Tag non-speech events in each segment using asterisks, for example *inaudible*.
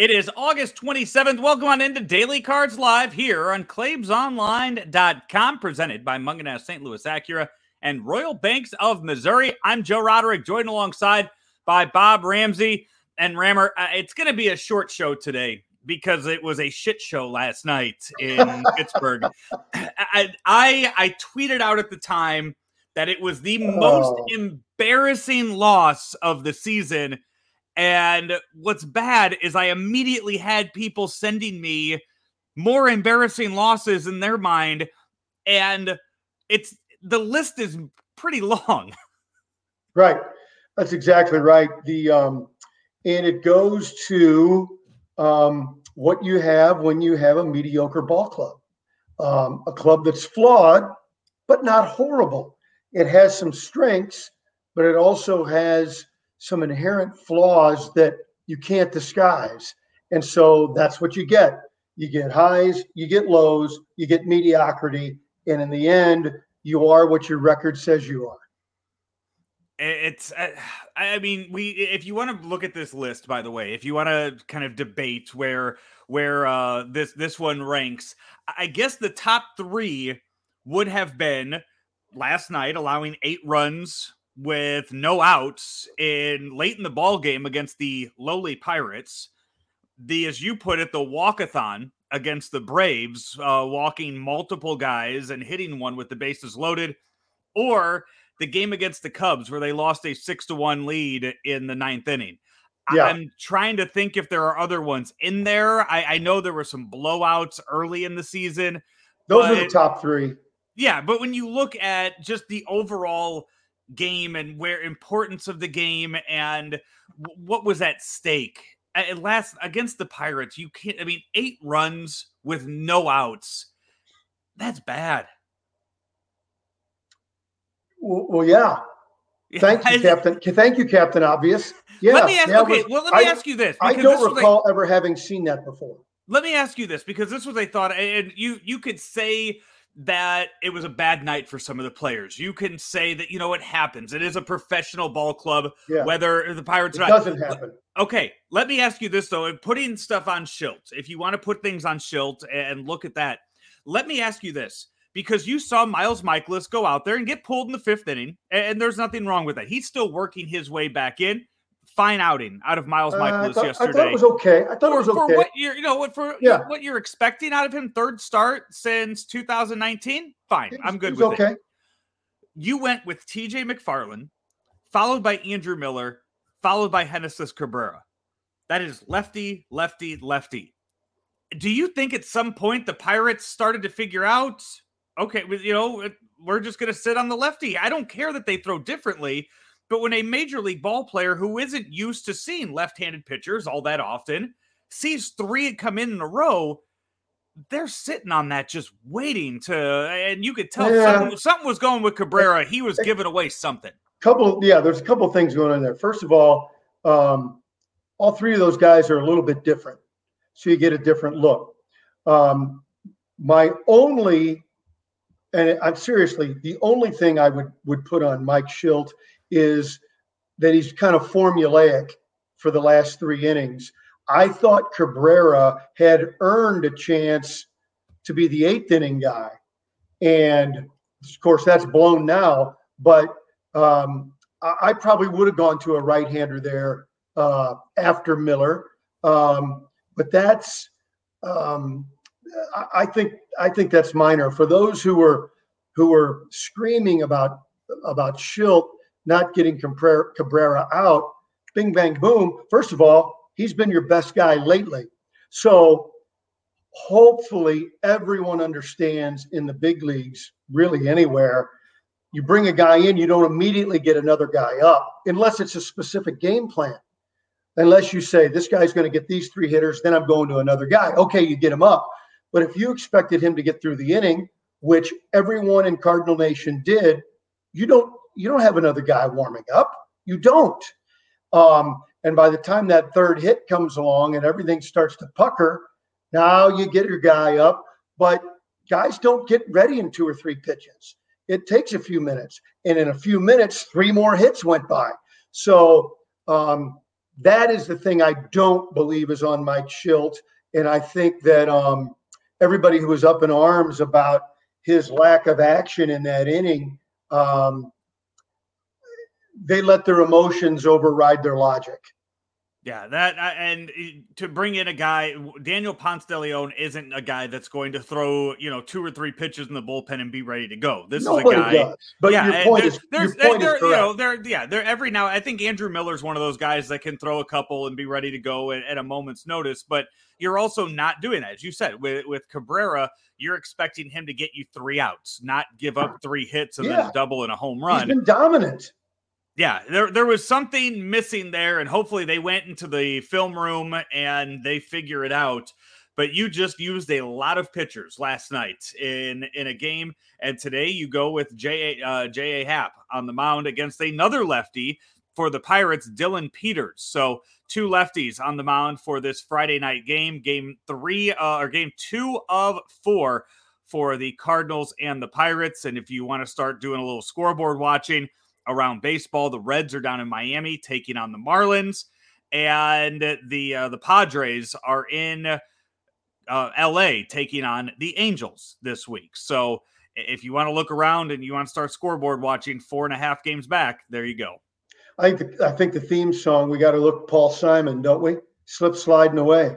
It is August 27th. Welcome on into Daily Cards Live here on ClaimsOnline.com, presented by Mungenast St. Louis Acura and Royal Banks of Missouri. I'm Joe Roderick, joined alongside by Bob Ramsey and Rammer. Uh, it's going to be a short show today because it was a shit show last night in *laughs* Pittsburgh. I, I, I tweeted out at the time that it was the most oh. embarrassing loss of the season and what's bad is I immediately had people sending me more embarrassing losses in their mind. And it's the list is pretty long. *laughs* Right. That's exactly right. The um and it goes to um what you have when you have a mediocre ball club. Um, a club that's flawed, but not horrible. It has some strengths, but it also has some inherent flaws that you can't disguise. And so that's what you get. You get highs, you get lows, you get mediocrity. And in the end, you are what your record says you are. It's, uh, I mean, we, if you want to look at this list, by the way, if you want to kind of debate where, where uh, this, this one ranks, I guess the top three would have been last night, allowing eight runs with no outs in late in the ball game against the lowly Pirates. The, as you put it, the walkathon against the Braves, uh, walking multiple guys and hitting one with the bases loaded, or the game against the Cubs where they lost a six to one lead in the ninth inning. Yeah. I'm trying to think if there are other ones in there. I, I know there were some blowouts early in the season. Those but, are the top three. Yeah, but when you look at just the overall game and where importance of the game and what was at stake. At last against the pirates you can't i mean eight runs with no outs that's bad. Well, well *laughs* yeah. Thank you captain thank you captain obvious. Yeah let me ask, okay was, well let me I, ask you this i don't recall ever having seen that before. Let me ask you this because this was a thought and you you could say that it was a bad night for some of the players. You can say that you know it happens. It is a professional ball club. Yeah. Whether the Pirates it doesn't happen. Okay, let me ask you this though: putting stuff on Shildt, if you want to put things on Shildt and look at that, let me ask you this: because you saw Miles Mikolas go out there and get pulled in the fifth inning, and there's nothing wrong with that. He's still working his way back in fine outing out of Miles Mikolas uh, yesterday. I thought it was okay. I thought for, it was okay. For what you're, you know, what for yeah. what you're expecting out of him, third start since 2019. Fine, I'm good with okay. it. You went with T.J. McFarland, followed by Andrew Miller, followed by Genesis Cabrera. That is lefty, lefty, lefty. Do you think at some point the Pirates started to figure out, okay, you know, we're just going to sit on the lefty? I don't care that they throw differently but when a major league ball player who isn't used to seeing left handed pitchers all that often sees three come in in a row, they're sitting on that just waiting to, and you could tell yeah. something, something, was going with Cabrera. He was giving away something. Couple, yeah, there's a couple things going on there. First of all, um, all three of those guys are a little bit different, so you get a different look. Um, my only, and I'm seriously, the only thing I would would put on Mike Shildt is that he's kind of formulaic for the last three innings. I thought Cabrera had earned a chance to be the eighth inning guy. And of course, that's blown now. But um, I, probably would have gone to a right hander there uh, after Miller. Um, but that's, um, I, think, I think that's minor for those who were who were screaming about about Shildt not getting Cabrera out, bing, bang, boom. First of all, he's been your best guy lately. So hopefully everyone understands in the big leagues, really anywhere, you bring a guy in, you don't immediately get another guy up unless it's a specific game plan. Unless you say, this guy's going to get these three hitters, then I'm going to another guy. Okay, you get him up. But if you expected him to get through the inning, which everyone in Cardinal Nation did, you don't you don't have another guy warming up. You don't. Um, and by the time that third hit comes along and everything starts to pucker, now you get your guy up. But guys don't get ready in two or three pitches. It takes a few minutes. And in a few minutes, three more hits went by. So um, That is the thing I don't believe is on Mike Shildt. And I think that um, everybody who was up in arms about his lack of action in that inning, um, they let their emotions override their logic. Yeah, that and to bring in a guy, Daniel Ponce de Leon isn't a guy that's going to throw you know two or three pitches in the bullpen and be ready to go. This Nobody is a guy. Does. But yeah, your point is, there's, your point there, is you know, there, yeah, there every now. I think Andrew Miller's one of those guys that can throw a couple and be ready to go at, at a moment's notice. But you're also not doing that, as you said with with Cabrera. You're expecting him to get you three outs, not give up three hits and yeah. then double in a home run. He's been dominant yeah, there there was something missing there, and hopefully they went into the film room and they figure it out. But you just used a lot of pitchers last night in in a game, and today you go with J uh, J A Happ on the mound against another lefty for the Pirates, Dylan Peters. So two lefties on the mound for this Friday night game, game three uh, or game two of four for the Cardinals and the Pirates. And if you want to start doing a little scoreboard watching around baseball. The Reds are down in Miami taking on the Marlins, and the uh, the Padres are in uh, L.A. taking on the Angels this week. So if you want to look around and you want to start scoreboard watching four and a half games back, there you go. I think the, I think the theme song we got to look Paul Simon, don't we? Slip sliding away.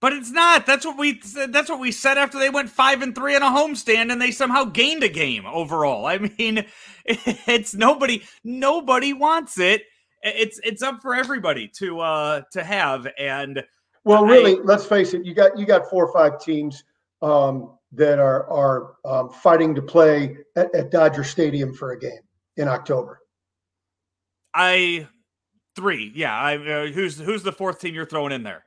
But it's not. That's what we. That's what we said after they went five and three in a homestand, and they somehow gained a game overall. I *laughs* mean, it's nobody. Nobody wants it. It's it's up for everybody to uh to have. And well, really, I, let's face it. You got you got four or five teams um, that are are um, fighting to play at, at Dodger Stadium for a game in October. I three. Yeah. I uh, who's who's the fourth team you're throwing in there?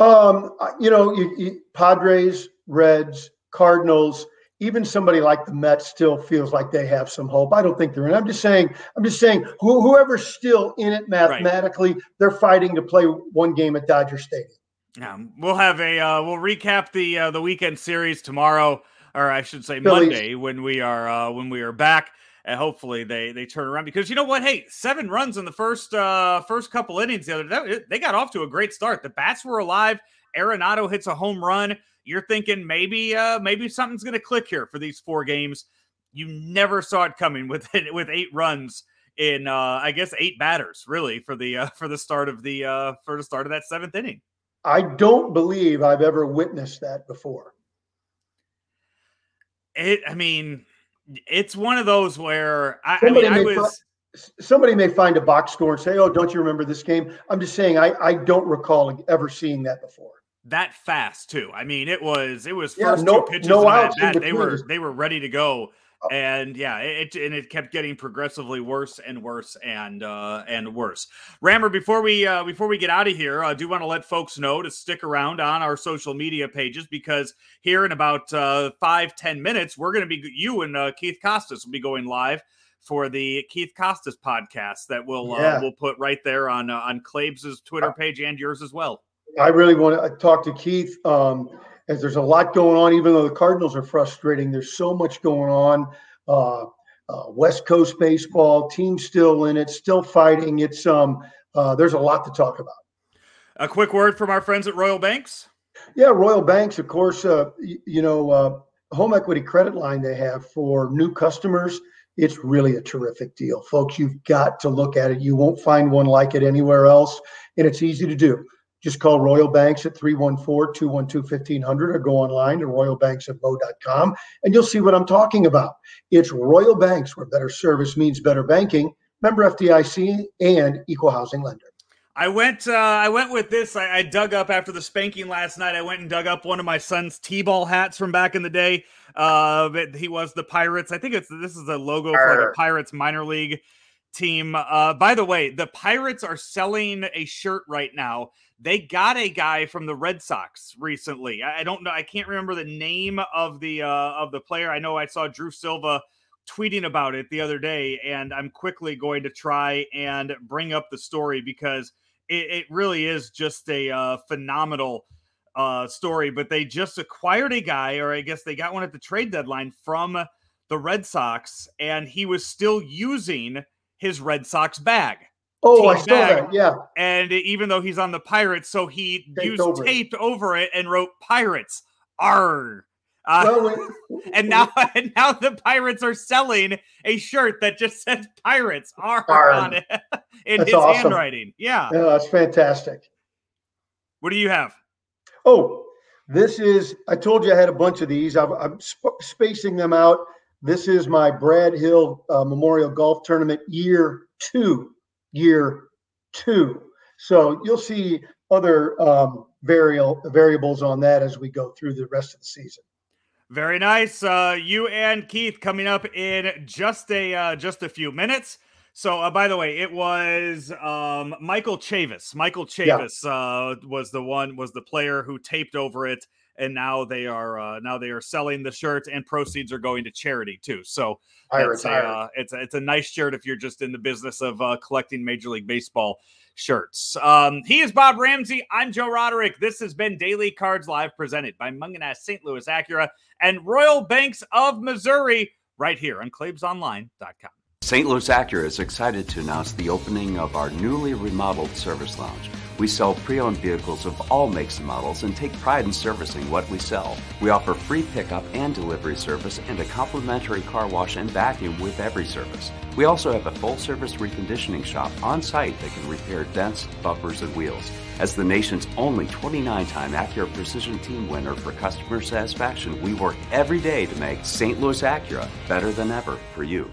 Um, you know, you, you, Padres, Reds, Cardinals, even somebody like the Mets still feels like they have some hope. I don't think they're in. I'm just saying. I'm just saying. Who, whoever's still in it mathematically, right. they're fighting to play one game at Dodger Stadium. Yeah, we'll have a uh, we'll recap the uh, the weekend series tomorrow, or I should say Phillies. Monday when we are uh, when we are back and hopefully they they turn around because you know what? Hey, seven runs in the first uh first couple innings the other day. They got off to a great start. The bats were alive. Arenado hits a home run. You're thinking maybe uh maybe something's gonna click here for these four games. You never saw it coming with *laughs* with eight runs in uh I guess eight batters really for the uh, for the start of the uh for the start of that seventh inning. I don't believe I've ever witnessed that before. It I mean it's one of those where I, I mean, I was. Fi- somebody may find a box score and say, "Oh, don't you remember this game?" I'm just saying, I I don't recall ever seeing that before. That fast too. I mean, it was it was first yeah, no, two pitches no outs They were they were ready to go and yeah, it and it kept getting progressively worse and worse and uh, and worse. Rammer, before we uh, before we get out of here, I do want to let folks know to stick around on our social media pages because here in about uh, five ten minutes, we're going to be you and uh, Keith Costas will be going live for the Keith Costas podcast that we'll uh, yeah. uh, we'll put right there on uh, on Claibs's Twitter page and yours as well. I really want to talk to Keith. Um, as there's a lot going on, even though the Cardinals are frustrating, there's so much going on. Uh, uh, West Coast baseball team still in it, still fighting. It's um, uh, there's a lot to talk about. A quick word from our friends at Royal Banks. Yeah, Royal Banks, of course. Uh, you know, uh, home equity credit line they have for new customers. It's really a terrific deal, folks. You've got to look at it. You won't find one like it anywhere else, and it's easy to do. Just call Royal Banks at 314 212 1500 or go online to royalbanksofmo.com and you'll see what I'm talking about. It's Royal Banks where better service means better banking. Member FDIC and equal housing lender. I went. Uh, I went with this. I, I, dug up after the spanking last night. I went and dug up one of my son's t-ball hats from back in the day. Uh, he was the Pirates. I think it's this is a logo for the Pirates minor league team. Uh, by the way, the Pirates are selling a shirt right now they got a guy from the Red Sox recently. I, don't know. I can't remember the name of the uh, of the player. I know I saw Drew Silva tweeting about it the other day, and I'm quickly going to try and bring up the story because it, it really is just a uh, phenomenal uh, story. But they just acquired a guy, or I guess they got one at the trade deadline from the Red Sox, and he was still using his Red Sox bag. Oh, I saw that. Yeah. And even though he's on the Pirates, so he taped used over taped it. over it and wrote Pirates. R. Uh, well, *laughs* and now *laughs* and now the Pirates are selling a shirt that just says Pirates R on it *laughs* in that's his awesome. handwriting. Yeah. Yeah, that's fantastic. What do you have? Oh, this is, I told you I had a bunch of these. I'm, I'm sp- spacing them out. This is my Brad Hill uh, Memorial Golf Tournament year two year two. So you'll see other um, variable variables on that as we go through the rest of the season. Very nice. Uh, you and Keith coming up in just a uh, just a few minutes. So, uh, by the way, it was um, Michael Chavis. Michael Chavis yeah. uh, was the one was the player who taped over it, and now they are uh, now they are selling the shirt, and proceeds are going to charity too. So it's a, uh, it's a, it's a nice shirt if you're just in the business of uh, collecting Major League Baseball shirts. Um, he is Bob Ramsey. I'm Joe Roderick. This has been Daily Cards Live presented by Mungenast St. Louis Acura and Royal Banks of Missouri right here on ClaibsOnline.com. St. Louis Acura is excited to announce the opening of our newly remodeled service lounge. We sell pre owned vehicles of all makes and models and take pride in servicing what we sell. We offer free pickup and delivery service and a complimentary car wash and vacuum with every service. We also have a full service reconditioning shop on site that can repair dents, bumpers, and wheels. As the nation's only 29 time Acura Precision Team winner for customer satisfaction, we work every day to make St. Louis Acura better than ever for you.